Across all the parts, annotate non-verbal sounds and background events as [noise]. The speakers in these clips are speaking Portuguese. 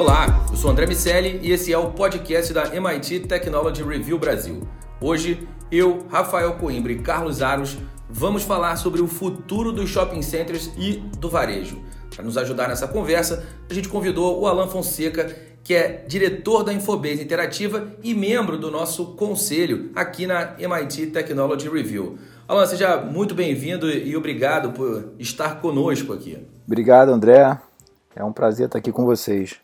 Olá, eu sou André Miceli e esse é o podcast da MIT Technology Review Brasil. Hoje, eu, Rafael Coimbra e Carlos Aros vamos falar sobre o futuro dos shopping centers e do varejo. Para nos ajudar nessa conversa, a gente convidou o Alan Fonseca, que é diretor da Infobase Interativa e membro do nosso conselho aqui na MIT Technology Review. Alan, seja muito bem-vindo e obrigado por estar conosco aqui. Obrigado, André. É um prazer estar aqui com vocês.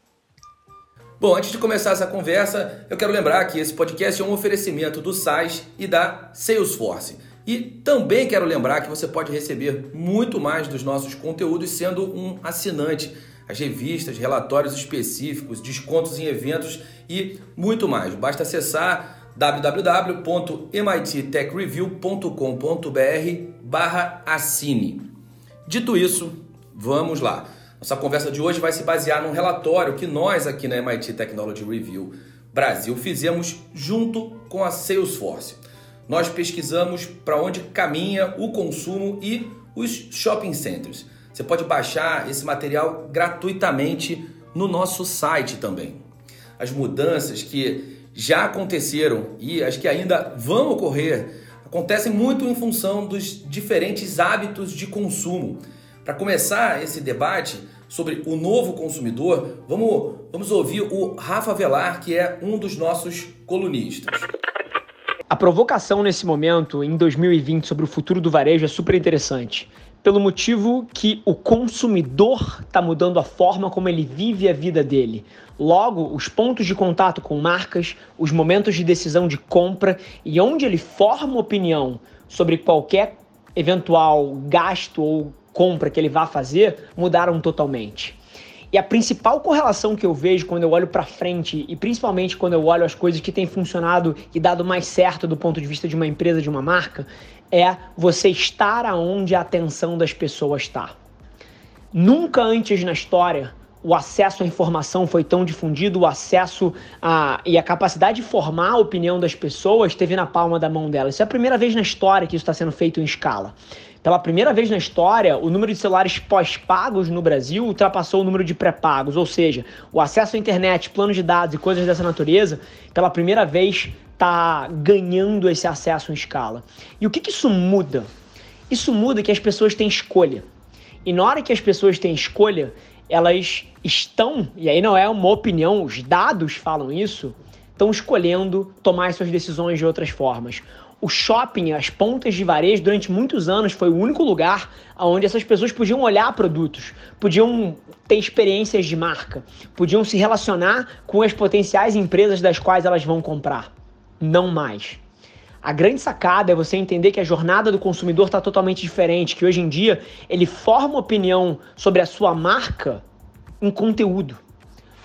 Bom, antes de começar essa conversa, eu quero lembrar que esse podcast é um oferecimento do SAIS e da Salesforce. E também quero lembrar que você pode receber muito mais dos nossos conteúdos sendo um assinante. As revistas, relatórios específicos, descontos em eventos e muito mais. Basta acessar www.mittechreview.com.br barra assine. Dito isso, vamos lá. Nossa conversa de hoje vai se basear num relatório que nós aqui na MIT Technology Review Brasil fizemos junto com a Salesforce. Nós pesquisamos para onde caminha o consumo e os shopping centers. Você pode baixar esse material gratuitamente no nosso site também. As mudanças que já aconteceram e as que ainda vão ocorrer acontecem muito em função dos diferentes hábitos de consumo para começar esse debate sobre o novo consumidor, vamos, vamos ouvir o Rafa Velar, que é um dos nossos colunistas. A provocação nesse momento, em 2020, sobre o futuro do varejo é super interessante. Pelo motivo que o consumidor está mudando a forma como ele vive a vida dele. Logo, os pontos de contato com marcas, os momentos de decisão de compra e onde ele forma opinião sobre qualquer eventual gasto ou compra que ele vá fazer mudaram totalmente. E a principal correlação que eu vejo quando eu olho para frente e principalmente quando eu olho as coisas que têm funcionado e dado mais certo do ponto de vista de uma empresa, de uma marca, é você estar aonde a atenção das pessoas está. Nunca antes na história o acesso à informação foi tão difundido, o acesso a, e a capacidade de formar a opinião das pessoas esteve na palma da mão delas. Isso é a primeira vez na história que isso está sendo feito em escala. Pela primeira vez na história, o número de celulares pós-pagos no Brasil ultrapassou o número de pré-pagos, ou seja, o acesso à internet, planos de dados e coisas dessa natureza, pela primeira vez está ganhando esse acesso em escala. E o que, que isso muda? Isso muda que as pessoas têm escolha. E na hora que as pessoas têm escolha, elas estão, e aí não é uma opinião, os dados falam isso, estão escolhendo tomar suas decisões de outras formas o shopping, as pontas de varejo, durante muitos anos foi o único lugar onde essas pessoas podiam olhar produtos, podiam ter experiências de marca, podiam se relacionar com as potenciais empresas das quais elas vão comprar. Não mais. A grande sacada é você entender que a jornada do consumidor está totalmente diferente, que hoje em dia ele forma opinião sobre a sua marca em conteúdo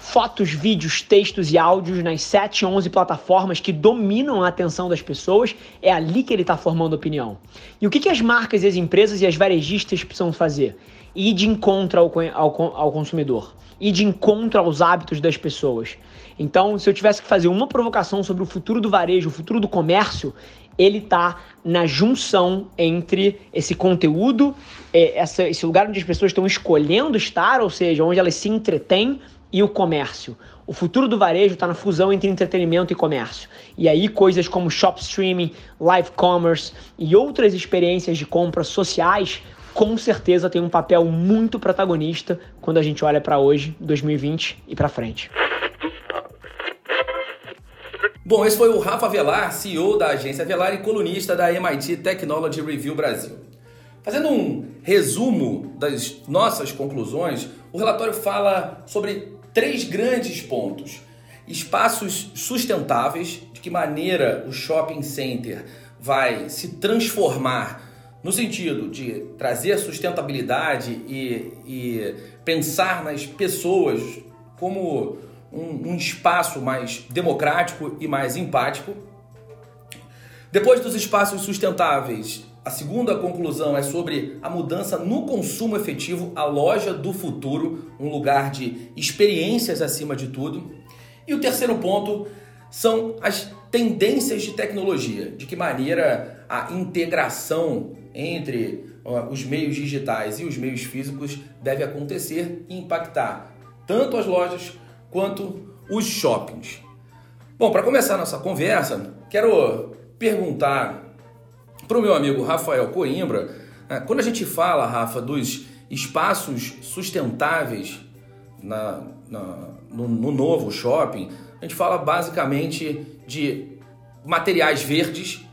fotos, vídeos, textos e áudios nas 7, 11 plataformas que dominam a atenção das pessoas, é ali que ele está formando opinião. E o que, que as marcas e as empresas e as varejistas precisam fazer? Ir de encontro ao, ao, ao consumidor, ir de encontro aos hábitos das pessoas. Então, se eu tivesse que fazer uma provocação sobre o futuro do varejo, o futuro do comércio, ele está na junção entre esse conteúdo, essa, esse lugar onde as pessoas estão escolhendo estar, ou seja, onde elas se entretêm, e o comércio. O futuro do varejo está na fusão entre entretenimento e comércio. E aí coisas como shop streaming, live commerce e outras experiências de compras sociais com certeza tem um papel muito protagonista quando a gente olha para hoje, 2020 e para frente. Bom, esse foi o Rafa Velar, CEO da agência Velar e colunista da MIT Technology Review Brasil. Fazendo um resumo das nossas conclusões, o relatório fala sobre três grandes pontos: espaços sustentáveis, de que maneira o shopping center vai se transformar no sentido de trazer sustentabilidade e, e pensar nas pessoas como um, um espaço mais democrático e mais empático. Depois dos espaços sustentáveis, a segunda conclusão é sobre a mudança no consumo efetivo, a loja do futuro, um lugar de experiências acima de tudo. E o terceiro ponto são as tendências de tecnologia, de que maneira a integração entre os meios digitais e os meios físicos deve acontecer e impactar tanto as lojas quanto os shoppings. Bom, para começar nossa conversa, quero perguntar para o meu amigo Rafael Coimbra, né, quando a gente fala, Rafa, dos espaços sustentáveis na, na, no, no novo shopping, a gente fala basicamente de materiais verdes,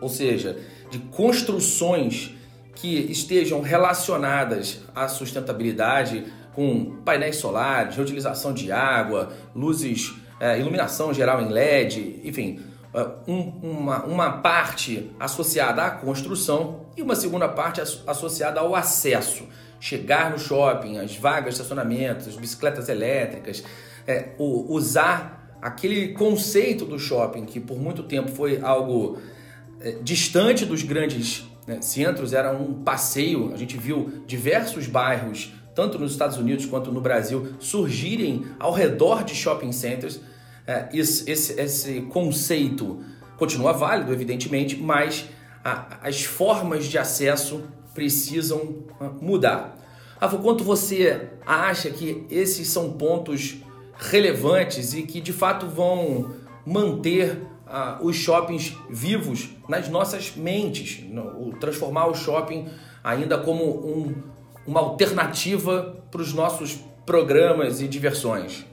ou seja, de construções que estejam relacionadas à sustentabilidade, com painéis solares, reutilização de água, luzes, é, iluminação geral em LED, enfim, uma, uma parte associada à construção e uma segunda parte associada ao acesso. Chegar no shopping, as vagas de estacionamento, as bicicletas elétricas, é, o, usar aquele conceito do shopping que por muito tempo foi algo é, distante dos grandes né, centros, era um passeio. A gente viu diversos bairros, tanto nos Estados Unidos quanto no Brasil, surgirem ao redor de shopping centers. É, esse, esse, esse, conceito continua válido, evidentemente, mas a, as formas de acesso precisam ah, mudar. Rafa, quanto você acha que esses são pontos relevantes e que de fato vão manter ah, os shoppings vivos nas nossas mentes, no, transformar o shopping ainda como um, uma alternativa para os nossos programas e diversões.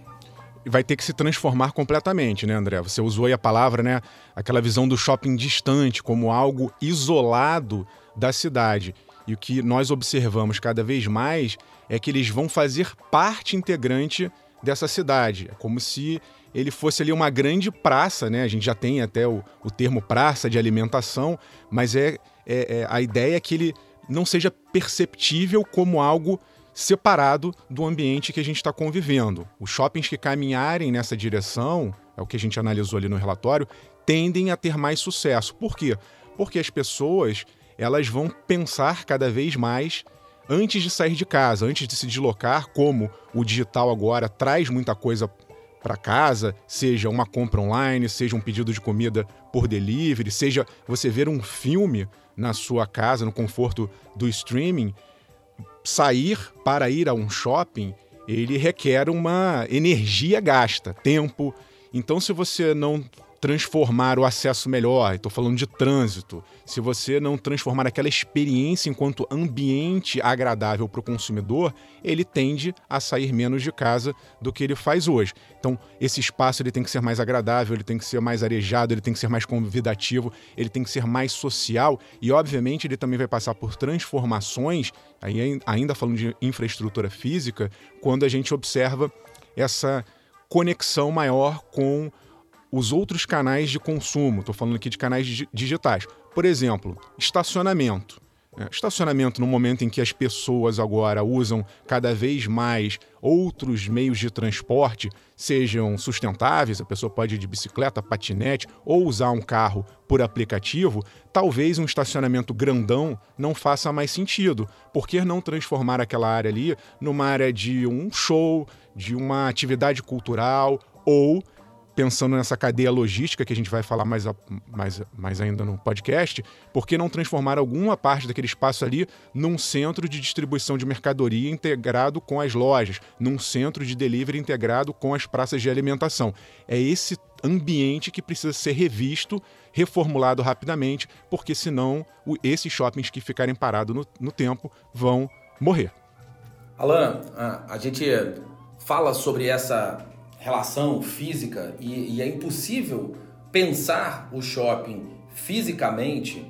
Vai ter que se transformar completamente, né, André? Você usou aí a palavra, né? Aquela visão do shopping distante, como algo isolado da cidade. E o que nós observamos cada vez mais é que eles vão fazer parte integrante dessa cidade. É como se ele fosse ali uma grande praça, né? A gente já tem até o, o termo praça de alimentação, mas é, é, é a ideia é que ele não seja perceptível como algo separado do ambiente que a gente está convivendo. Os shoppings que caminharem nessa direção, é o que a gente analisou ali no relatório, tendem a ter mais sucesso. Por quê? Porque as pessoas elas vão pensar cada vez mais antes de sair de casa, antes de se deslocar, como o digital agora traz muita coisa para casa, seja uma compra online, seja um pedido de comida por delivery, seja você ver um filme na sua casa, no conforto do streaming, sair para ir a um shopping, ele requer uma energia gasta, tempo. Então, se você não transformar o acesso melhor, estou falando de trânsito, se você não transformar aquela experiência enquanto ambiente agradável para o consumidor, ele tende a sair menos de casa do que ele faz hoje. Então, esse espaço ele tem que ser mais agradável, ele tem que ser mais arejado, ele tem que ser mais convidativo, ele tem que ser mais social. E, obviamente, ele também vai passar por transformações, aí, ainda falando de infraestrutura física, quando a gente observa essa conexão maior com os outros canais de consumo. Estou falando aqui de canais digitais. Por exemplo, estacionamento. É, estacionamento no momento em que as pessoas agora usam cada vez mais outros meios de transporte, sejam sustentáveis, a pessoa pode ir de bicicleta, patinete ou usar um carro por aplicativo, talvez um estacionamento grandão não faça mais sentido. Por que não transformar aquela área ali numa área de um show, de uma atividade cultural ou pensando nessa cadeia logística que a gente vai falar mais, a, mais, mais ainda no podcast, por que não transformar alguma parte daquele espaço ali num centro de distribuição de mercadoria integrado com as lojas, num centro de delivery integrado com as praças de alimentação? É esse ambiente que precisa ser revisto, reformulado rapidamente, porque senão esses shoppings que ficarem parados no, no tempo vão morrer. Alan, a gente fala sobre essa relação física e, e é impossível pensar o shopping fisicamente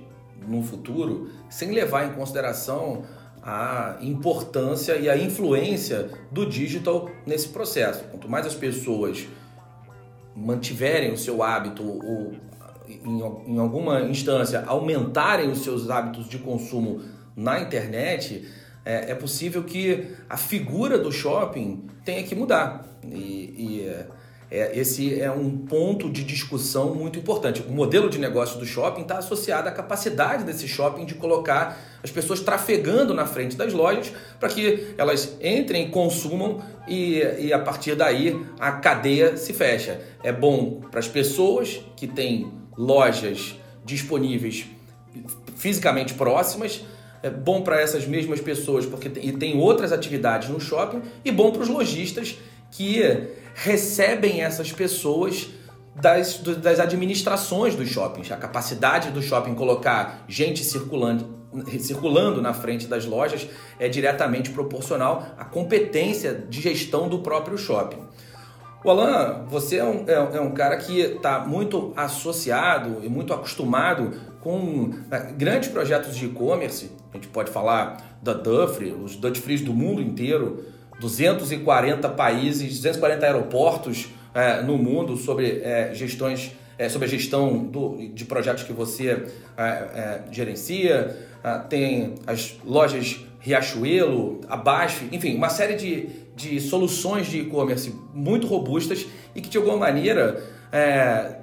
no futuro sem levar em consideração a importância e a influência do digital nesse processo. Quanto mais as pessoas mantiverem o seu hábito ou em, em alguma instância aumentarem os seus hábitos de consumo na internet, é, é possível que a figura do shopping tenha que mudar. E, e é, é, esse é um ponto de discussão muito importante. O modelo de negócio do shopping está associado à capacidade desse shopping de colocar as pessoas trafegando na frente das lojas para que elas entrem, consumam e, e a partir daí a cadeia se fecha. É bom para as pessoas que têm lojas disponíveis fisicamente próximas, é bom para essas mesmas pessoas porque tem, tem outras atividades no shopping e bom para os lojistas que recebem essas pessoas das, das administrações dos shoppings. A capacidade do shopping colocar gente circulando, circulando na frente das lojas é diretamente proporcional à competência de gestão do próprio shopping. O Alan, você é um, é, é um cara que está muito associado e muito acostumado com é, grandes projetos de e-commerce. A gente pode falar da Dufry, os Dutch Frees do mundo inteiro, 240 países, 240 aeroportos é, no mundo sobre é, gestões, é, sobre a gestão do, de projetos que você é, é, gerencia. Ah, tem as lojas Riachuelo, Abaixo, enfim, uma série de, de soluções de e-commerce muito robustas e que de alguma maneira é,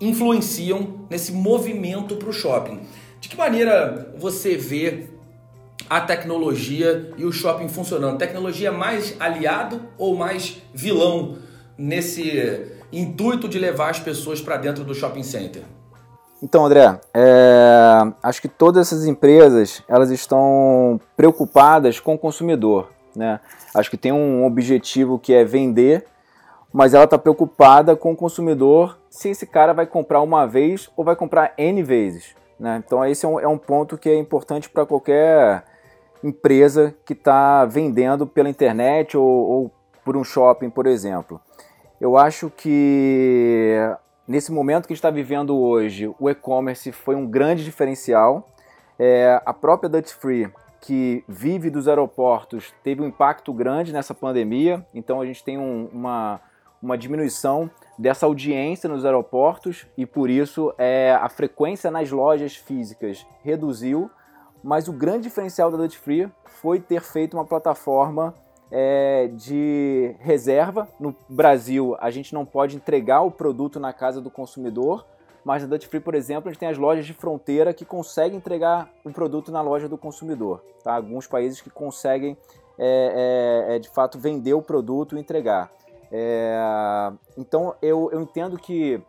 influenciam nesse movimento para o shopping. De que maneira você vê a tecnologia e o shopping funcionando? Tecnologia mais aliado ou mais vilão nesse intuito de levar as pessoas para dentro do shopping center? Então, André, é, acho que todas essas empresas elas estão preocupadas com o consumidor. Né? Acho que tem um objetivo que é vender, mas ela está preocupada com o consumidor se esse cara vai comprar uma vez ou vai comprar N vezes. Né? Então, esse é um, é um ponto que é importante para qualquer empresa que está vendendo pela internet ou, ou por um shopping, por exemplo. Eu acho que nesse momento que está vivendo hoje, o e-commerce foi um grande diferencial. É, a própria Dutch Free, que vive dos aeroportos, teve um impacto grande nessa pandemia, então a gente tem um, uma, uma diminuição dessa audiência nos aeroportos e por isso é, a frequência nas lojas físicas reduziu, mas o grande diferencial da Dutch Free foi ter feito uma plataforma é, de reserva. No Brasil, a gente não pode entregar o produto na casa do consumidor, mas na Dutch Free, por exemplo, a gente tem as lojas de fronteira que conseguem entregar o produto na loja do consumidor. Tá? Alguns países que conseguem, é, é, é de fato, vender o produto e entregar. É, então, eu, eu entendo que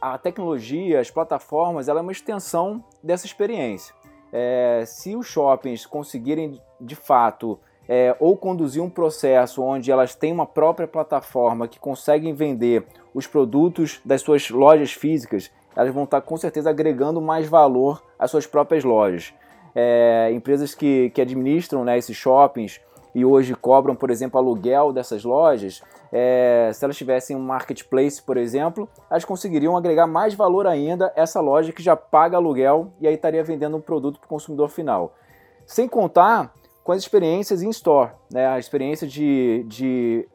a tecnologia, as plataformas, ela é uma extensão dessa experiência. É, se os shoppings conseguirem, de fato, é, ou conduzir um processo onde elas têm uma própria plataforma que conseguem vender os produtos das suas lojas físicas, elas vão estar com certeza agregando mais valor às suas próprias lojas. É, empresas que, que administram né, esses shoppings e hoje cobram, por exemplo, aluguel dessas lojas, é, se elas tivessem um marketplace, por exemplo, elas conseguiriam agregar mais valor ainda essa loja que já paga aluguel e aí estaria vendendo um produto para o consumidor final. Sem contar com as experiências em store, né? a experiência de, de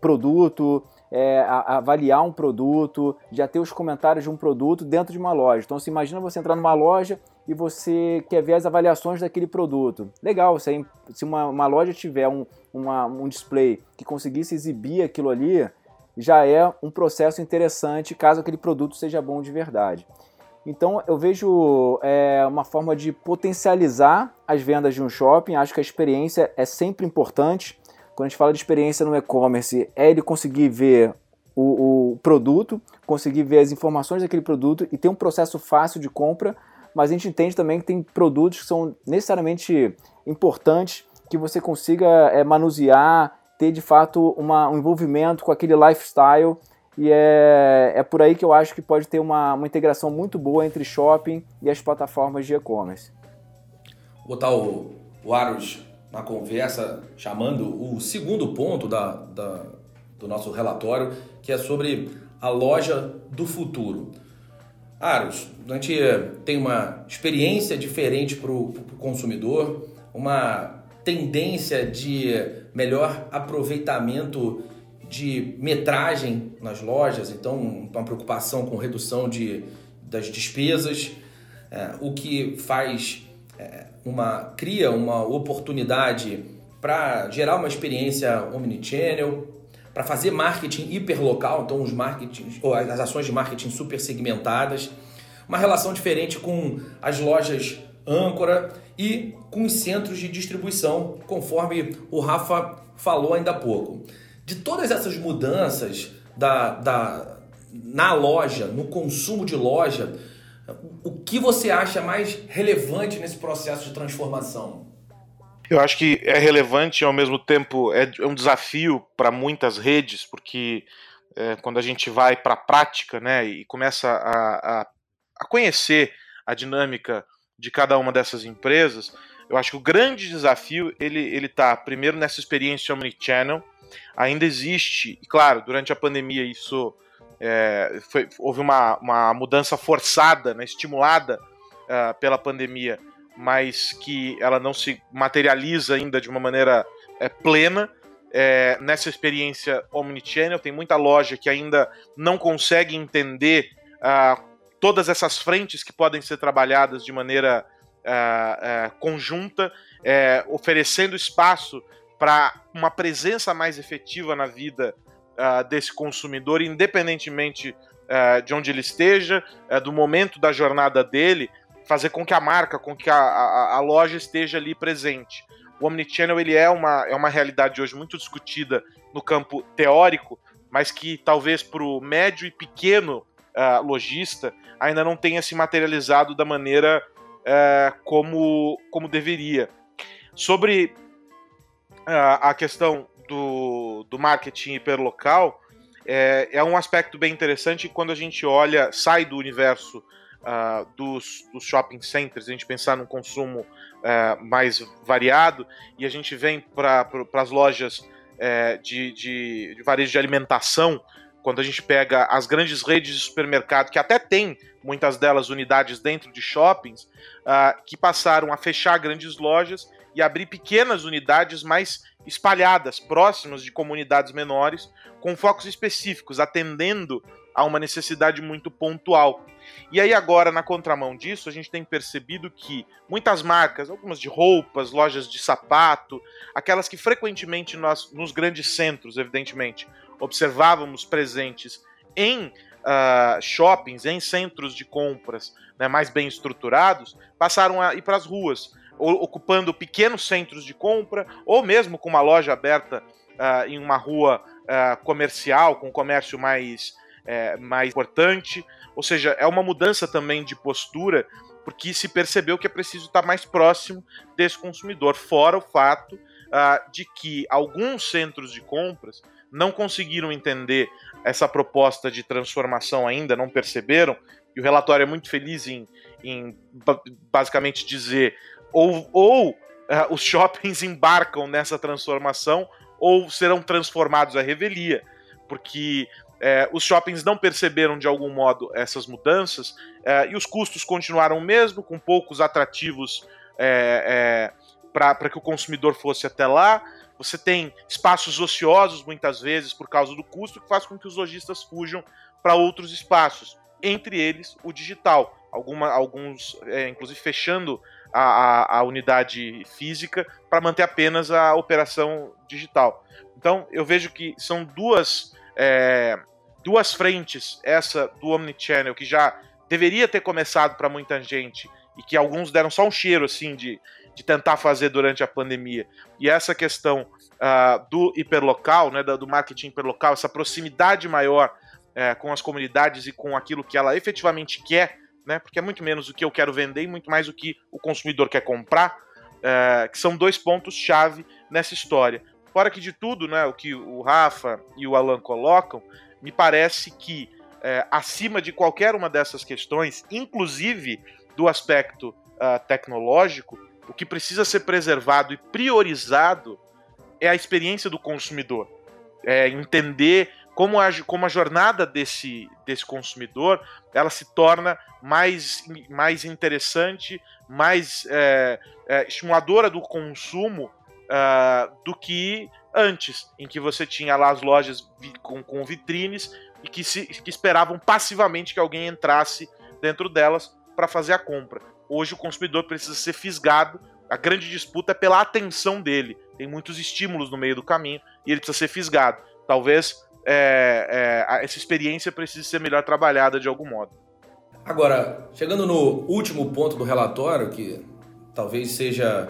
produto, é, a, avaliar um produto, já ter os comentários de um produto dentro de uma loja. Então, se imagina você entrar numa loja e você quer ver as avaliações daquele produto. Legal, se, se uma, uma loja tiver um, uma, um display que conseguisse exibir aquilo ali, já é um processo interessante caso aquele produto seja bom de verdade. Então eu vejo é, uma forma de potencializar as vendas de um shopping. Acho que a experiência é sempre importante. Quando a gente fala de experiência no e-commerce, é ele conseguir ver o, o, produto, conseguir ver as informações daquele produto e ter um processo fácil de compra. Mas a gente entende também que tem produtos que são necessariamente importantes que você consiga é, manusear, ter de fato uma, um envolvimento com aquele lifestyle e é, é por aí que eu acho que pode ter uma, uma integração muito boa entre shopping e as plataformas de e-commerce. Botar o, o Aros na conversa, chamando o segundo ponto da, da, do nosso relatório, que é sobre a loja do futuro. Aros, a gente tem uma experiência diferente para o consumidor, uma tendência de melhor aproveitamento de metragem nas lojas, então uma preocupação com redução de, das despesas, é, o que faz é, uma cria uma oportunidade para gerar uma experiência omnichannel, para fazer marketing hiperlocal, então os marketing, ou as ações de marketing super segmentadas, uma relação diferente com as lojas âncora e com os centros de distribuição, conforme o Rafa falou ainda há pouco. De todas essas mudanças da, da, na loja, no consumo de loja, o que você acha mais relevante nesse processo de transformação? Eu acho que é relevante e ao mesmo tempo é, é um desafio para muitas redes, porque é, quando a gente vai para a prática né, e começa a, a, a conhecer a dinâmica de cada uma dessas empresas, eu acho que o grande desafio ele ele está primeiro nessa experiência omnichannel. Ainda existe, e claro, durante a pandemia isso é, foi, houve uma, uma mudança forçada, né, estimulada uh, pela pandemia, mas que ela não se materializa ainda de uma maneira é, plena. É, nessa experiência omnichannel, tem muita loja que ainda não consegue entender uh, todas essas frentes que podem ser trabalhadas de maneira uh, conjunta, uh, oferecendo espaço para uma presença mais efetiva na vida desse consumidor, independentemente de onde ele esteja, do momento da jornada dele, fazer com que a marca, com que a, a, a loja esteja ali presente. O Omnichannel ele é uma, é uma realidade hoje muito discutida no campo teórico, mas que talvez para o médio e pequeno uh, lojista ainda não tenha se materializado da maneira uh, como, como deveria. Sobre uh, a questão do, do marketing hiperlocal, é, é um aspecto bem interessante quando a gente olha, sai do universo uh, dos, dos, shopping centers, a gente pensar num consumo uh, mais variado e a gente vem para as lojas uh, de, de, de, varejo de alimentação, quando a gente pega as grandes redes de supermercado, que até tem muitas delas unidades dentro de shoppings, uh, que passaram a fechar grandes lojas e abrir pequenas unidades mais espalhadas, próximas de comunidades menores, com focos específicos, atendendo a uma necessidade muito pontual. E aí agora, na contramão disso, a gente tem percebido que muitas marcas, algumas de roupas, lojas de sapato, aquelas que frequentemente nós, nos grandes centros, evidentemente, observávamos presentes em uh, shoppings, em centros de compras né, mais bem estruturados, passaram a ir para as ruas, ocupando pequenos centros de compra, ou mesmo com uma loja aberta uh, em uma rua uh, comercial, com um comércio mais, uh, mais importante. Ou seja, é uma mudança também de postura, porque se percebeu que é preciso estar mais próximo desse consumidor, fora o fato de que alguns centros de compras não conseguiram entender essa proposta de transformação ainda, não perceberam, e o relatório é muito feliz em, em basicamente dizer ou, ou uh, os shoppings [laughs] embarcam nessa transformação ou serão transformados à revelia, porque uh, os shoppings não perceberam de algum modo essas mudanças uh, e os custos continuaram mesmo, com poucos atrativos para que o consumidor fosse até lá. Você tem espaços ociosos, muitas vezes, por causa do custo, que faz com que os lojistas fujam para outros espaços, entre eles o digital. Alguma, alguns, é, inclusive, fechando a, a, a unidade física para manter apenas a operação digital. Então, eu vejo que são duas, é, duas frentes, essa do Omnichannel, que já deveria ter começado para muita gente e que alguns deram só um cheiro assim de de tentar fazer durante a pandemia. E essa questão uh, do hiperlocal, né, do marketing hiperlocal, essa proximidade maior uh, com as comunidades e com aquilo que ela efetivamente quer, né, porque é muito menos o que eu quero vender e muito mais o que o consumidor quer comprar, uh, que são dois pontos-chave nessa história. Fora que de tudo, né, o que o Rafa e o Alan colocam, me parece que eh, acima de qualquer uma dessas questões, inclusive do aspecto ah, tecnológico, o que precisa ser preservado e priorizado é a experiência do consumidor. É entender como a, como a jornada desse, desse consumidor ela se torna mais, mais interessante, mais é, é, estimuladora do consumo uh, do que antes, em que você tinha lá as lojas com, com vitrines e que, se, que esperavam passivamente que alguém entrasse dentro delas para fazer a compra. Hoje o consumidor precisa ser fisgado. A grande disputa é pela atenção dele. Tem muitos estímulos no meio do caminho e ele precisa ser fisgado. Talvez é, é, essa experiência precise ser melhor trabalhada de algum modo. Agora, chegando no último ponto do relatório, que talvez seja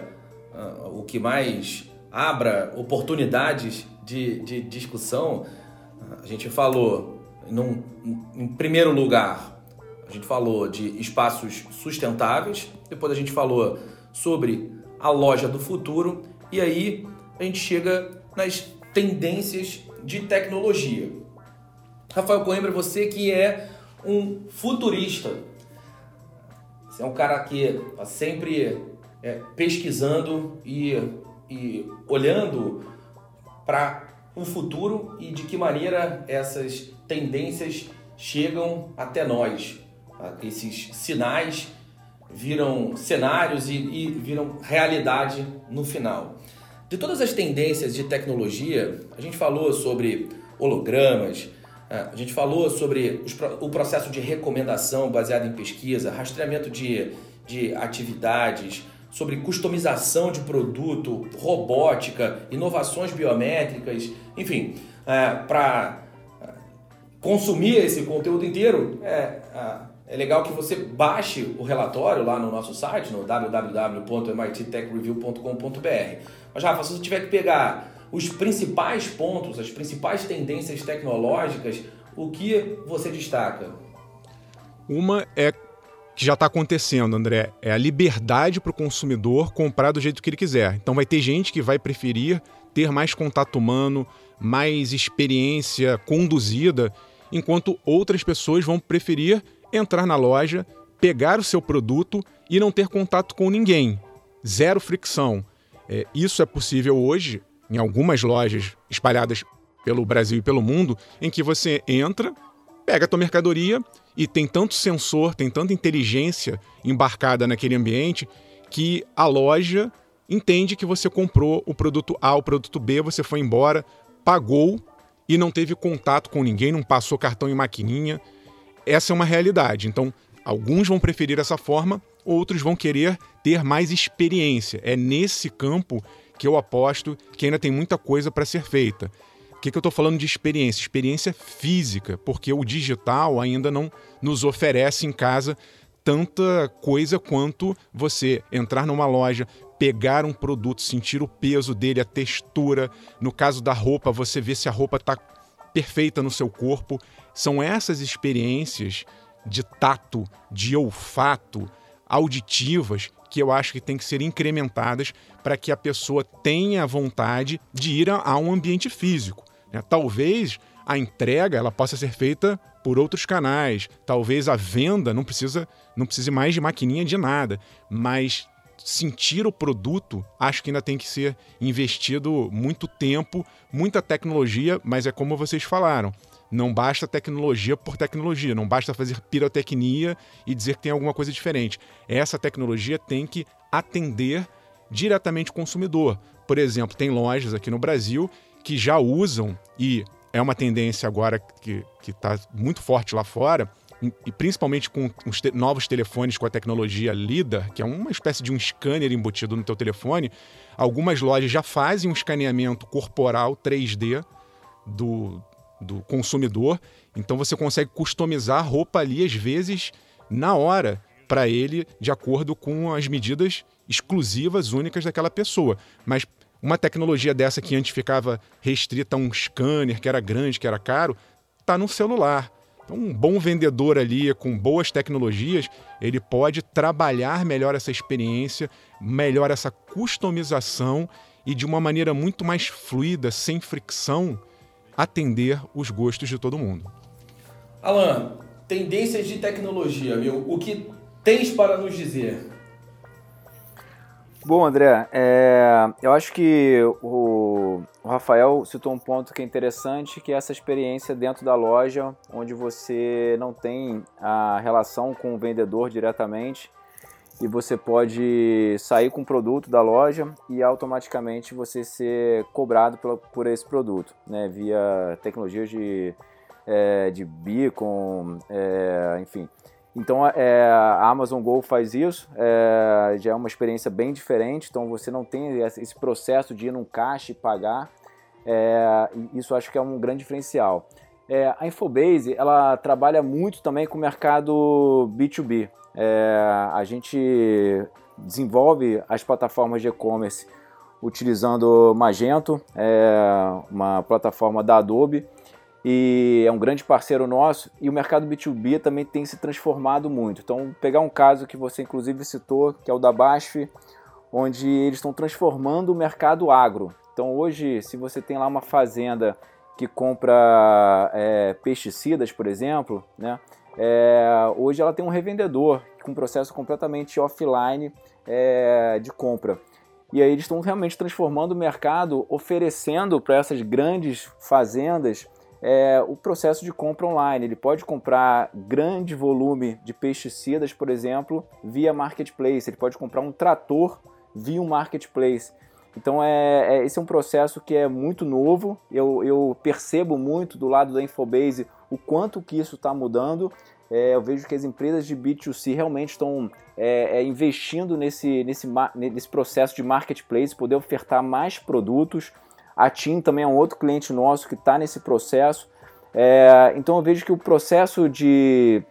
uh, o que mais abra oportunidades de, de discussão, a gente falou, num, em primeiro lugar, a gente falou de espaços sustentáveis, depois a gente falou sobre a loja do futuro e aí a gente chega nas tendências de tecnologia. Rafael Coimbra, você que é um futurista, você é um cara que está sempre é, pesquisando e, e olhando para o futuro e de que maneira essas tendências chegam até nós. Esses sinais viram cenários e, e viram realidade no final. De todas as tendências de tecnologia, a gente falou sobre hologramas, é, a gente falou sobre o processo de recomendação baseado em pesquisa, rastreamento de, de atividades, sobre customização de produto, robótica, inovações biométricas, enfim, é, para é, consumir esse conteúdo inteiro, é, é, é legal que você baixe o relatório lá no nosso site, no www.mittechreview.com.br. Mas, Rafa, se você tiver que pegar os principais pontos, as principais tendências tecnológicas, o que você destaca? Uma é que já está acontecendo, André, é a liberdade para o consumidor comprar do jeito que ele quiser. Então vai ter gente que vai preferir ter mais contato humano, mais experiência conduzida, enquanto outras pessoas vão preferir entrar na loja, pegar o seu produto e não ter contato com ninguém. Zero fricção. É, isso é possível hoje em algumas lojas espalhadas pelo Brasil e pelo mundo, em que você entra, pega a tua mercadoria e tem tanto sensor, tem tanta inteligência embarcada naquele ambiente que a loja entende que você comprou o produto A, o produto B, você foi embora, pagou e não teve contato com ninguém, não passou cartão em maquininha. Essa é uma realidade. Então, alguns vão preferir essa forma, outros vão querer ter mais experiência. É nesse campo que eu aposto que ainda tem muita coisa para ser feita. O que, que eu estou falando de experiência? Experiência física, porque o digital ainda não nos oferece em casa tanta coisa quanto você entrar numa loja, pegar um produto, sentir o peso dele, a textura. No caso da roupa, você vê se a roupa está perfeita no seu corpo. São essas experiências de tato, de olfato, auditivas que eu acho que tem que ser incrementadas para que a pessoa tenha vontade de ir a, um ambiente físico. Né? Talvez a entrega ela possa ser feita por outros canais, talvez a venda não precisa não precise mais de maquininha de nada, mas sentir o produto, acho que ainda tem que ser investido muito tempo, muita tecnologia, mas é como vocês falaram. Não basta tecnologia por tecnologia, não basta fazer pirotecnia e dizer que tem alguma coisa diferente. Essa tecnologia tem que atender diretamente o consumidor. Por exemplo, tem lojas aqui no Brasil que já usam, e é uma tendência agora que está muito forte lá fora, e principalmente com os te novos telefones com a tecnologia LIDAR, que é uma espécie de um scanner embutido no teu telefone, algumas lojas já fazem um escaneamento corporal 3D do, do consumidor. Então você consegue customizar a roupa ali, às vezes, na hora, para ele, de acordo com as medidas exclusivas, únicas daquela pessoa. Mas uma tecnologia dessa que antes ficava restrita a um scanner, que era grande, que era caro, está no celular. Então, um bom vendedor ali, com boas tecnologias, ele pode trabalhar melhor essa experiência, melhor essa customização e de uma maneira muito mais fluida, sem fricção, atender os gostos de todo mundo. Alan, tendências de tecnologia, viu? O que tens para nos dizer? Bom, André, é, eu acho que o, o, Rafael citou um ponto que é interessante, que é essa experiência dentro da loja, onde você não tem a relação com o vendedor diretamente e você pode sair com o produto da loja e automaticamente você ser cobrado por, por esse produto, né, via tecnologias de, é, de beacon, é, enfim. Então é, a Amazon Go faz isso, é, já é uma experiência bem diferente, então você não tem esse processo de ir num caixa e pagar, é, isso acho que é um grande diferencial. É, a Infobase ela trabalha muito também com o mercado B2B. É, a gente desenvolve as plataformas de e-commerce utilizando Magento, é, uma plataforma da Adobe, e é um grande parceiro nosso. E o mercado B2B também tem se transformado muito. Então, pegar um caso que você inclusive citou, que é o da BASF, onde eles estão transformando o mercado agro. Então hoje, se você tem lá uma fazenda que compra é, pesticidas, por exemplo, né? É, hoje ela tem um revendedor com um processo completamente offline é, de compra. E aí eles estão realmente transformando o mercado, oferecendo para essas grandes fazendas é, o processo de compra online. Ele pode comprar grande volume de pesticidas, por exemplo, via marketplace. Ele pode comprar um trator via um marketplace. Então é, é, esse é um processo que é muito novo. Eu, eu percebo muito do lado da Infobase o quanto que isso está mudando. É, eu vejo que as empresas de B2C realmente estão é, é, investindo nesse, nesse, nesse processo de marketplace, poder ofertar mais produtos. A TIM também é um outro cliente nosso que está nesse processo. É, então eu vejo que o processo de,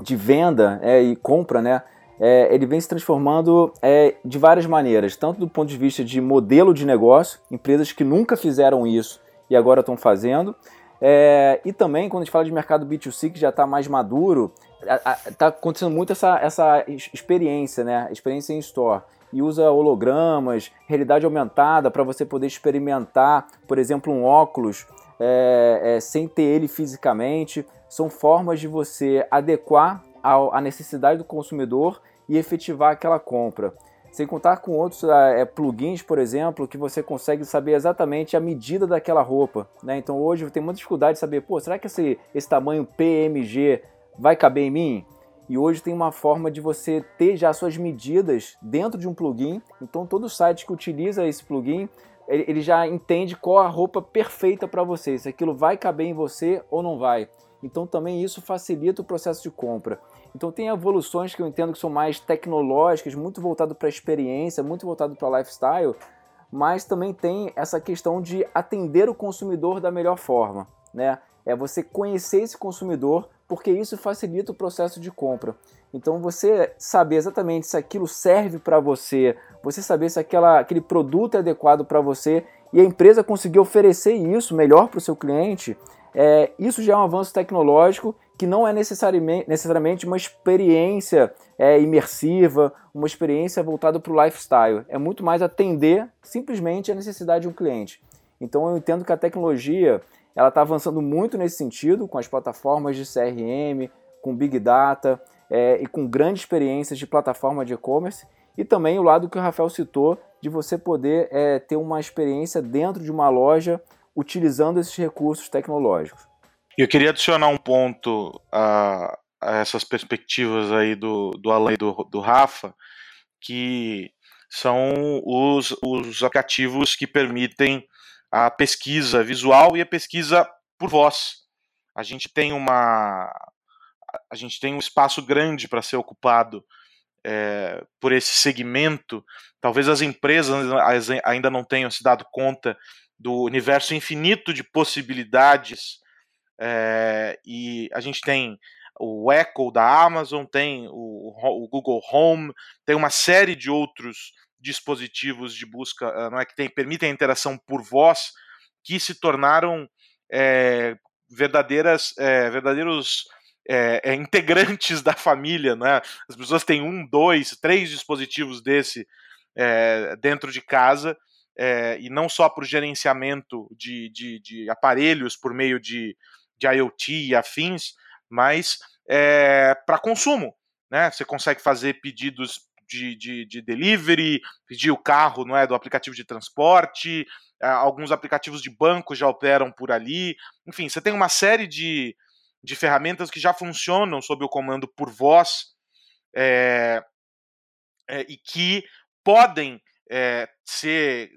de venda é, e compra, né, é, ele vem se transformando é, de várias maneiras, tanto do ponto de vista de modelo de negócio, empresas que nunca fizeram isso e agora estão fazendo, é, e também quando a gente fala de mercado B2C que já está mais maduro, está acontecendo muito essa, essa experiência, né? Experiência em store. E usa hologramas, realidade aumentada para você poder experimentar, por exemplo, um óculos é, é, sem ter ele fisicamente. São formas de você adequar a necessidade do consumidor e efetivar aquela compra. Sem contar com outros é, plugins, por exemplo, que você consegue saber exatamente a medida daquela roupa. Né? Então hoje tem muita dificuldade de saber, pô, será que esse, esse tamanho PMG vai caber em mim? E hoje tem uma forma de você ter já suas medidas dentro de um plugin. Então todo site que utiliza esse plugin, ele, ele já entende qual a roupa perfeita para você, se aquilo vai caber em você ou não vai. Então também isso facilita o processo de compra. Então tem evoluções que eu entendo que são mais tecnológicas, muito voltado para a experiência, muito voltado para lifestyle, mas também tem essa questão de atender o consumidor da melhor forma, né? É você conhecer esse consumidor, porque isso facilita o processo de compra. Então você saber exatamente se aquilo serve para você, você saber se aquela, aquele produto é adequado para você e a empresa conseguir oferecer isso melhor para o seu cliente, é, isso já é um avanço tecnológico que não é necessariamente, necessariamente uma experiência é, imersiva, uma experiência voltada para o lifestyle. É muito mais atender simplesmente a necessidade de um cliente. Então eu entendo que a tecnologia ela está avançando muito nesse sentido, com as plataformas de CRM, com Big Data é, e com grandes experiências de plataforma de e-commerce. E também o lado que o Rafael citou, de você poder é, ter uma experiência dentro de uma loja utilizando esses recursos tecnológicos. Eu queria adicionar um ponto a, a essas perspectivas aí do, do Alan e do, do Rafa, que são os, os aplicativos que permitem a pesquisa visual e a pesquisa por voz. A gente tem uma a gente tem um espaço grande para ser ocupado é, por esse segmento. Talvez as empresas ainda não tenham se dado conta do universo infinito de possibilidades é, e a gente tem o Echo da Amazon, tem o, o, Google Home, tem uma série de outros dispositivos de busca ah, não é que tem, permitem a interação por voz que se tornaram é, verdadeiras é, verdadeiros é, integrantes [laughs] da família, né? As pessoas têm um, dois, três dispositivos desse dentro de casa e não só para o gerenciamento de, de, de aparelhos por meio de de IoT e afins, mas é, para consumo. Né? Você consegue fazer pedidos de, de, de, delivery, pedir o carro não é, do aplicativo de transporte, é, alguns aplicativos de banco já operam por ali. Enfim, você tem uma série de, de ferramentas que já funcionam sob o comando por voz é, é, e que podem é, ser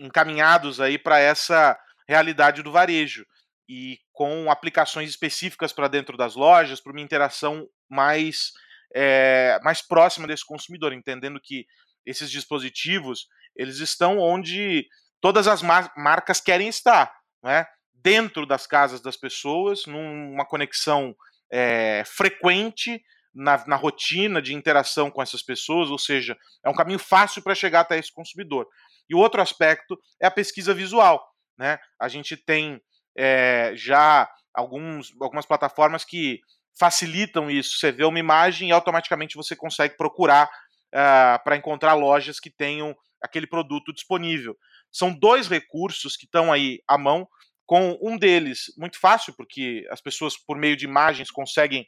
encaminhados aí para essa realidade do varejo e com aplicações específicas para dentro das lojas, para uma interação mais, é, mais próxima desse consumidor, entendendo que esses dispositivos eles estão onde todas as mar marcas querem estar, né? dentro das casas das pessoas, numa conexão é, frequente na, na, rotina de interação com essas pessoas, ou seja, é um caminho fácil para chegar até esse consumidor. E o outro aspecto é a pesquisa visual. Né? A gente tem é, já alguns, algumas plataformas que facilitam isso. Você vê uma imagem e automaticamente você consegue procurar uh, para encontrar lojas que tenham aquele produto disponível. São dois recursos que estão aí à mão, com um deles muito fácil, porque as pessoas, por meio de imagens, conseguem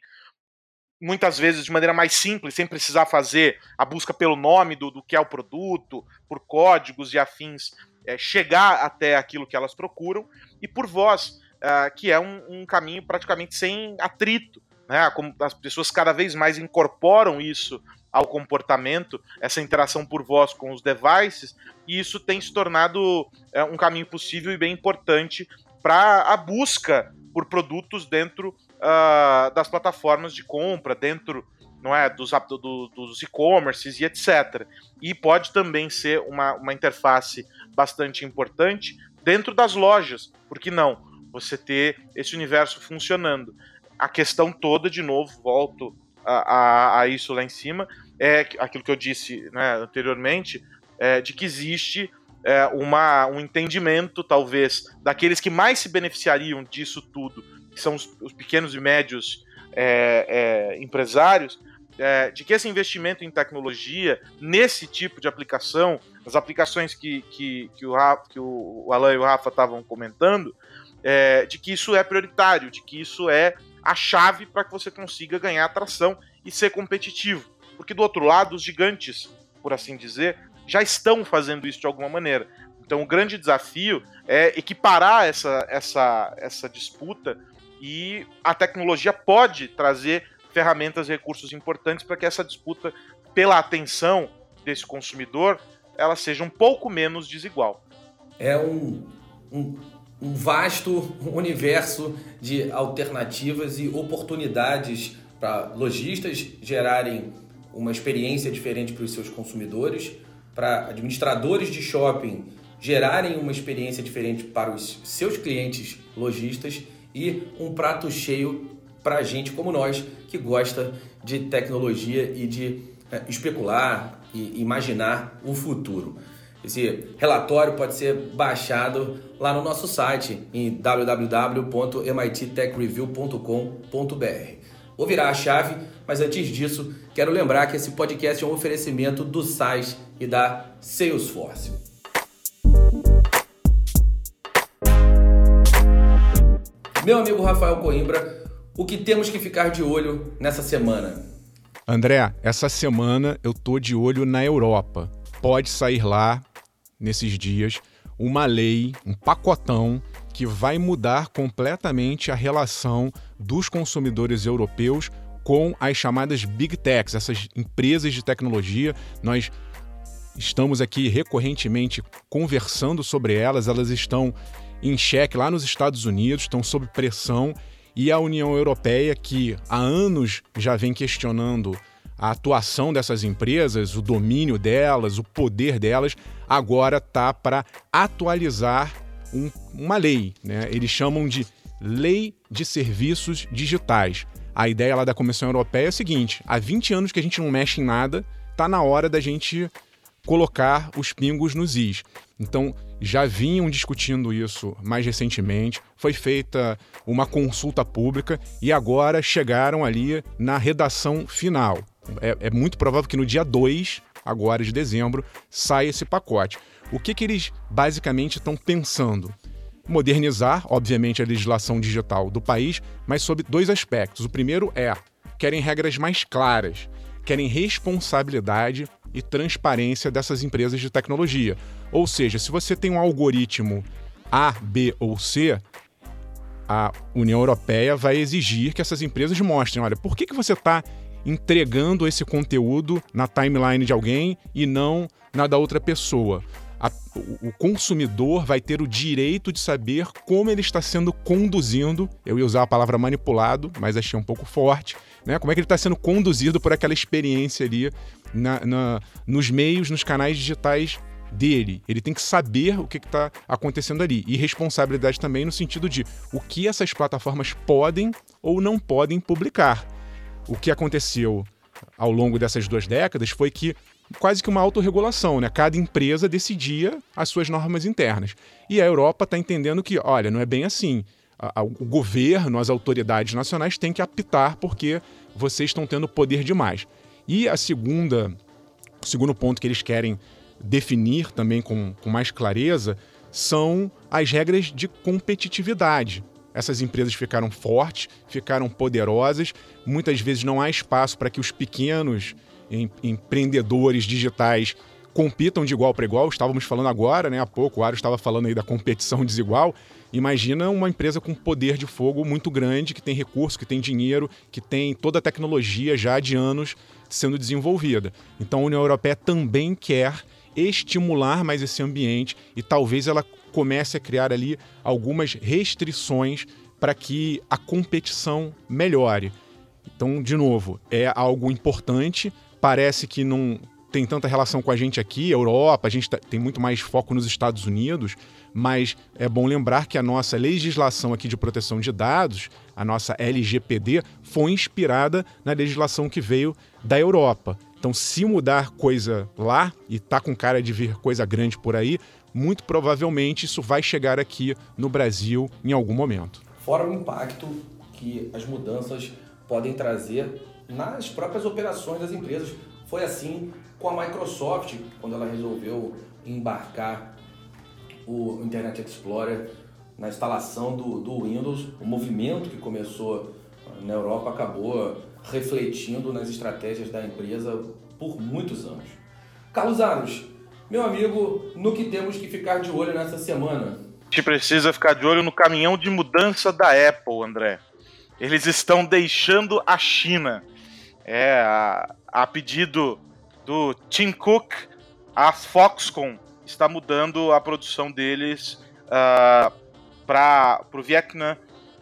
muitas vezes de maneira mais simples, sem precisar fazer a busca pelo nome do, do que é o produto, por códigos e afins, é, chegar até aquilo que elas procuram, e por voz, uh, que é um, um, caminho praticamente sem atrito. Né? Como as pessoas cada vez mais incorporam isso ao comportamento, essa interação por voz com os devices, e isso tem se tornado é, um caminho possível e bem importante para a busca por produtos dentro uh, das plataformas de compra, dentro não é, dos, do, dos e-commerces e etc. E pode também ser uma, uma interface bastante importante dentro das lojas, porque não? Você ter esse universo funcionando. A questão toda, de novo, volto a, a, a isso lá em cima, é aquilo que eu disse né, anteriormente, é, de que existe é, uma, um entendimento, talvez, daqueles que mais se beneficiariam disso tudo, que são os, os pequenos e médios é, é empresários, é, de que esse investimento em tecnologia, nesse tipo de aplicação, as aplicações que, que, que, o, Rafa, que o Alan e o Rafa estavam comentando, é, de que isso é prioritário, de que isso é a chave para que você consiga ganhar atração e ser competitivo. Porque do outro lado, os gigantes, por assim dizer, já estão fazendo isso de alguma maneira. Então o grande desafio é equiparar essa, essa, essa disputa e a tecnologia pode trazer ferramentas e recursos importantes para que essa disputa pela atenção desse consumidor ela seja um pouco menos desigual. É um, um, um vasto universo de alternativas e oportunidades para lojistas gerarem uma experiência diferente para os seus consumidores, para administradores de shopping gerarem uma experiência diferente para os seus clientes lojistas e um prato cheio para gente como nós que gosta de tecnologia e de é, especular e imaginar o futuro. Esse relatório pode ser baixado lá no nosso site em www.mittechreview.com.br. Vou virar a chave, mas antes disso, quero lembrar que esse podcast é um oferecimento do SAIS e da Salesforce. Meu amigo Rafael Coimbra, o que temos que ficar de olho nessa semana? André, essa semana eu tô de olho na Europa. Pode sair lá, nesses dias, uma lei, um pacotão que vai mudar completamente a relação dos consumidores europeus com as chamadas Big Techs, essas empresas de tecnologia. Nós estamos aqui recorrentemente conversando sobre elas, elas estão em xeque lá nos Estados Unidos, estão sob pressão, e a União Europeia, que há anos já vem questionando a atuação dessas empresas, o domínio delas, o poder delas, agora está para atualizar um, uma lei. Né? Eles chamam de Lei de Serviços Digitais. A ideia lá da Comissão Europeia é a seguinte: há 20 anos que a gente não mexe em nada, está na hora da gente colocar os pingos nos is. Então, já vinham discutindo isso mais recentemente, foi feita uma consulta pública e agora chegaram ali na redação final. É, é muito provável que no dia 2, agora de dezembro, saia esse pacote. O que, que eles basicamente estão pensando? Modernizar, obviamente, a legislação digital do país, mas sob dois aspectos. O primeiro é: querem regras mais claras, querem responsabilidade e transparência dessas empresas de tecnologia. Ou seja, se você tem um algoritmo A, B ou C, a União Europeia vai exigir que essas empresas mostrem: olha, por que, que você está entregando esse conteúdo na timeline de alguém e não na da outra pessoa? A, o consumidor vai ter o direito de saber como ele está sendo conduzindo. Eu ia usar a palavra manipulado, mas achei um pouco forte. Né? Como é que ele está sendo conduzido por aquela experiência ali na, na, nos meios, nos canais digitais dele. Ele tem que saber o que está acontecendo ali. E responsabilidade também no sentido de o que essas plataformas podem ou não podem publicar. O que aconteceu ao longo dessas duas décadas foi que quase que uma autorregulação, né? Cada empresa decidia as suas normas internas. E a Europa está entendendo que, olha, não é bem assim. O governo, as autoridades nacionais têm que apitar porque vocês estão tendo poder demais. E a segunda o segundo ponto que eles querem definir também com, com mais clareza são as regras de competitividade. Essas empresas ficaram fortes, ficaram poderosas, muitas vezes não há espaço para que os pequenos em, empreendedores digitais compitam de igual para igual. Estávamos falando agora, né, há pouco, o Aro estava falando aí da competição [laughs] desigual. Imagina uma empresa com poder de fogo muito grande, que tem recurso, que tem dinheiro, que tem toda a tecnologia já de anos sendo desenvolvida. Então a União Europeia também quer estimular mais esse ambiente e talvez ela comece a criar ali algumas restrições para que a competição melhore. Então, de novo, é algo importante. Parece que não tem tanta relação com a gente aqui, Europa, a gente tá, tem muito mais foco nos Estados Unidos, mas é bom lembrar que a nossa legislação aqui de proteção de dados, a nossa LGPD, foi inspirada na legislação que veio da Europa. Então, se mudar coisa lá e tá com cara de vir coisa grande por aí, muito provavelmente isso vai chegar aqui no Brasil em algum momento. Fora o impacto que as mudanças podem trazer nas próprias operações das empresas. Foi assim com a Microsoft, quando ela resolveu embarcar o Internet Explorer na instalação do, do Windows, o movimento que começou na Europa acabou refletindo nas estratégias da empresa por muitos anos. Carlos Aros, meu amigo, no que temos que ficar de olho nessa semana? A gente precisa ficar de olho no caminhão de mudança da Apple, André. Eles estão deixando a China. É, a, a pedido do Tim Cook, a Foxconn está mudando a produção deles uh, para o Vietnã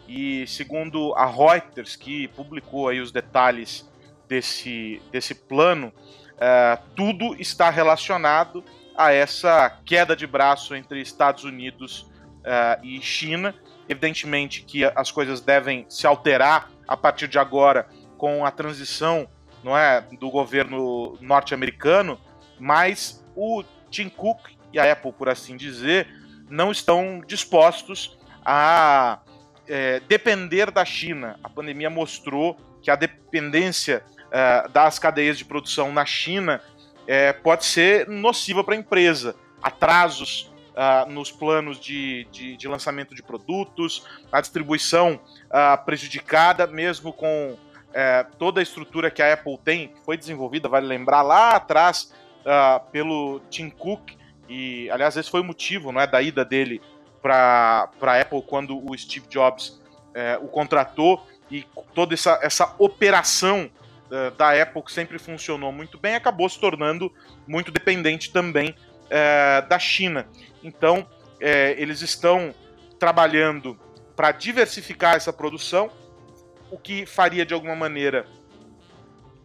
e segundo a Reuters que publicou aí os detalhes desse, desse plano, uh, tudo está relacionado a essa queda de braço entre Estados Unidos uh, e China. Evidentemente que as coisas devem se alterar a partir de agora com a transição não é, do governo norte-americano, mas o Tim Cook e a Apple, por assim dizer, não estão dispostos a é, depender da China. A pandemia mostrou que a dependência é, das cadeias de produção na China é, pode ser nociva para a empresa. Atrasos uh, nos planos de, de, de, lançamento de produtos, a distribuição uh, prejudicada, mesmo com uh, toda a estrutura que a Apple tem, que foi desenvolvida, vale lembrar, lá atrás pelo Tim Cook, e, aliás, esse foi o motivo não é, da ida dele para a Apple quando o Steve Jobs é, o contratou e toda essa, essa operação é, da Apple, que sempre funcionou muito bem, acabou se tornando muito dependente também é, da China. Então, é, eles estão trabalhando para diversificar essa produção, o que faria de alguma maneira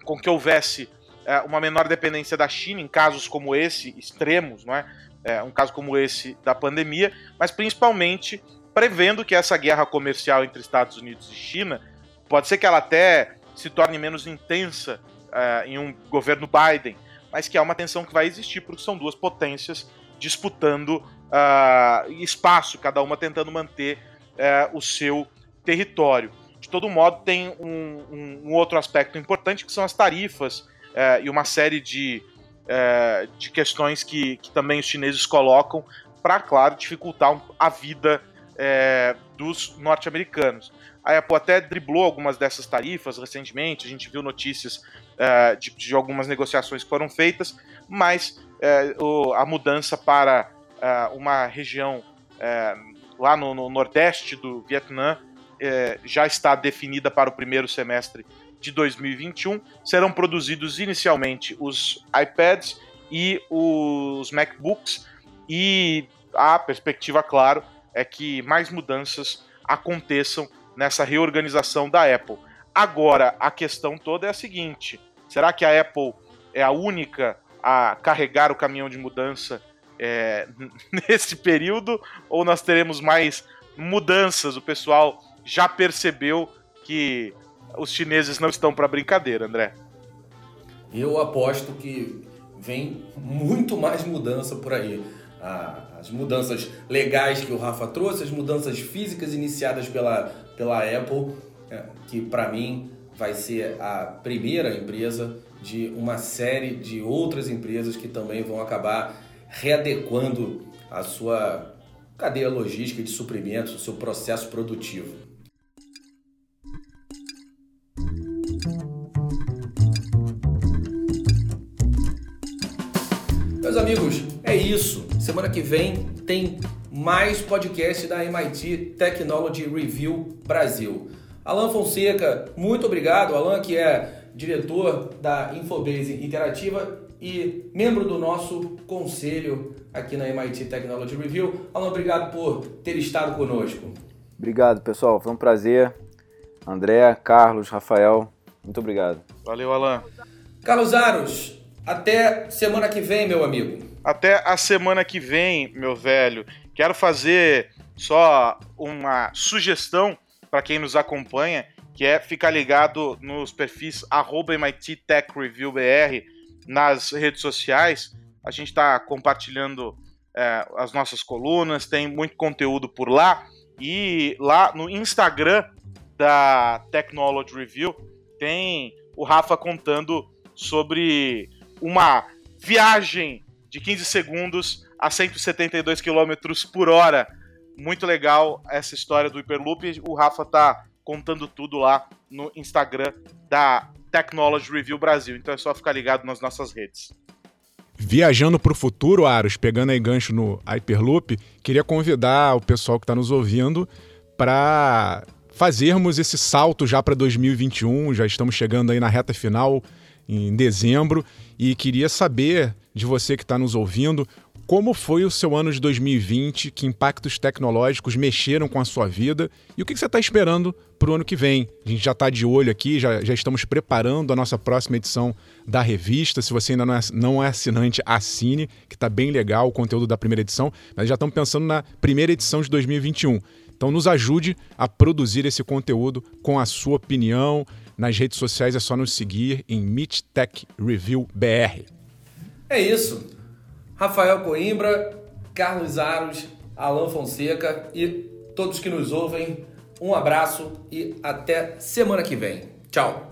com que houvesse é, uma menor dependência da China em casos como esse, extremos, não é? é? Um caso como esse da pandemia, mas principalmente prevendo que essa guerra comercial entre Estados Unidos e China pode ser que ela até se torne menos intensa é, em um governo Biden, mas que é uma tensão que vai existir porque são duas potências disputando uh, espaço, cada uma tentando manter uh, o seu território. De todo modo, tem um, um, um outro aspecto importante que são as tarifas é, e uma série de, é, de questões que, que também os chineses colocam para, claro, dificultar a vida é, dos norte-americanos. A Apple até driblou algumas dessas tarifas recentemente, a gente viu notícias é, de, de, algumas negociações que foram feitas, mas é, o, a mudança para é, uma região lá no, no, nordeste do Vietnã já está definida para o primeiro semestre de 2021 serão produzidos inicialmente os iPads e os MacBooks e a perspectiva, claro, é que mais mudanças aconteçam nessa reorganização da Apple. Agora, a questão toda é a seguinte: será que a Apple é a única a carregar o caminhão de mudança é, [laughs] nesse período? Ou nós teremos mais mudanças? O pessoal já percebeu que os chineses não estão para brincadeira, André. Eu aposto que vem muito mais mudança por aí. As mudanças legais que o Rafa trouxe, as mudanças físicas iniciadas pela, pela Apple, é, que para mim vai ser a primeira empresa de uma série de outras empresas que também vão acabar readequando a sua cadeia logística de suprimentos, o seu processo produtivo. Meus amigos, é isso. Semana que vem tem mais podcast da MIT Technology Review Brasil. Alan Fonseca, muito obrigado. Alan, que é diretor da Infobase Interativa e membro do nosso conselho aqui na MIT Technology Review. Alan, obrigado por ter estado conosco. Obrigado, pessoal. Foi um prazer. André, Carlos, Rafael, muito obrigado. Valeu, Alan. Carlos Aros, até semana que vem, meu amigo. Até a semana que vem, meu velho. Quero fazer só uma sugestão para quem nos acompanha, que é ficar ligado nos perfis MIT Tech Review BR nas redes sociais. A gente está compartilhando é, as nossas colunas, tem muito conteúdo por lá. E lá no Instagram da Technology Review tem o Rafa contando sobre uma viagem de 15 segundos a 172 km por hora. Muito legal essa história do Hyperloop. O Rafa tá contando tudo lá no Instagram da Technology Review Brasil. Então é só ficar ligado nas nossas redes. Viajando para o futuro, Aros, pegando aí gancho no Hyperloop, queria convidar o pessoal que está nos ouvindo para fazermos esse salto já para 2021. Já estamos chegando aí na reta final, em dezembro, e queria saber de você que está nos ouvindo como foi o seu ano de 2020? Que impactos tecnológicos mexeram com a sua vida? E o que você está esperando para o ano que vem? A gente já está de olho aqui, já, já estamos preparando a nossa próxima edição da revista. Se você ainda não é, não é assinante, assine, que está bem legal o conteúdo da primeira edição. Mas já estamos pensando na primeira edição de 2021. Então nos ajude a produzir esse conteúdo com a sua opinião. Nas redes sociais é só nos seguir em Meet Tech Review BR. É isso. Rafael Coimbra, Carlos Aros, Alan Fonseca e todos que nos ouvem. Um abraço e até semana que vem. Tchau!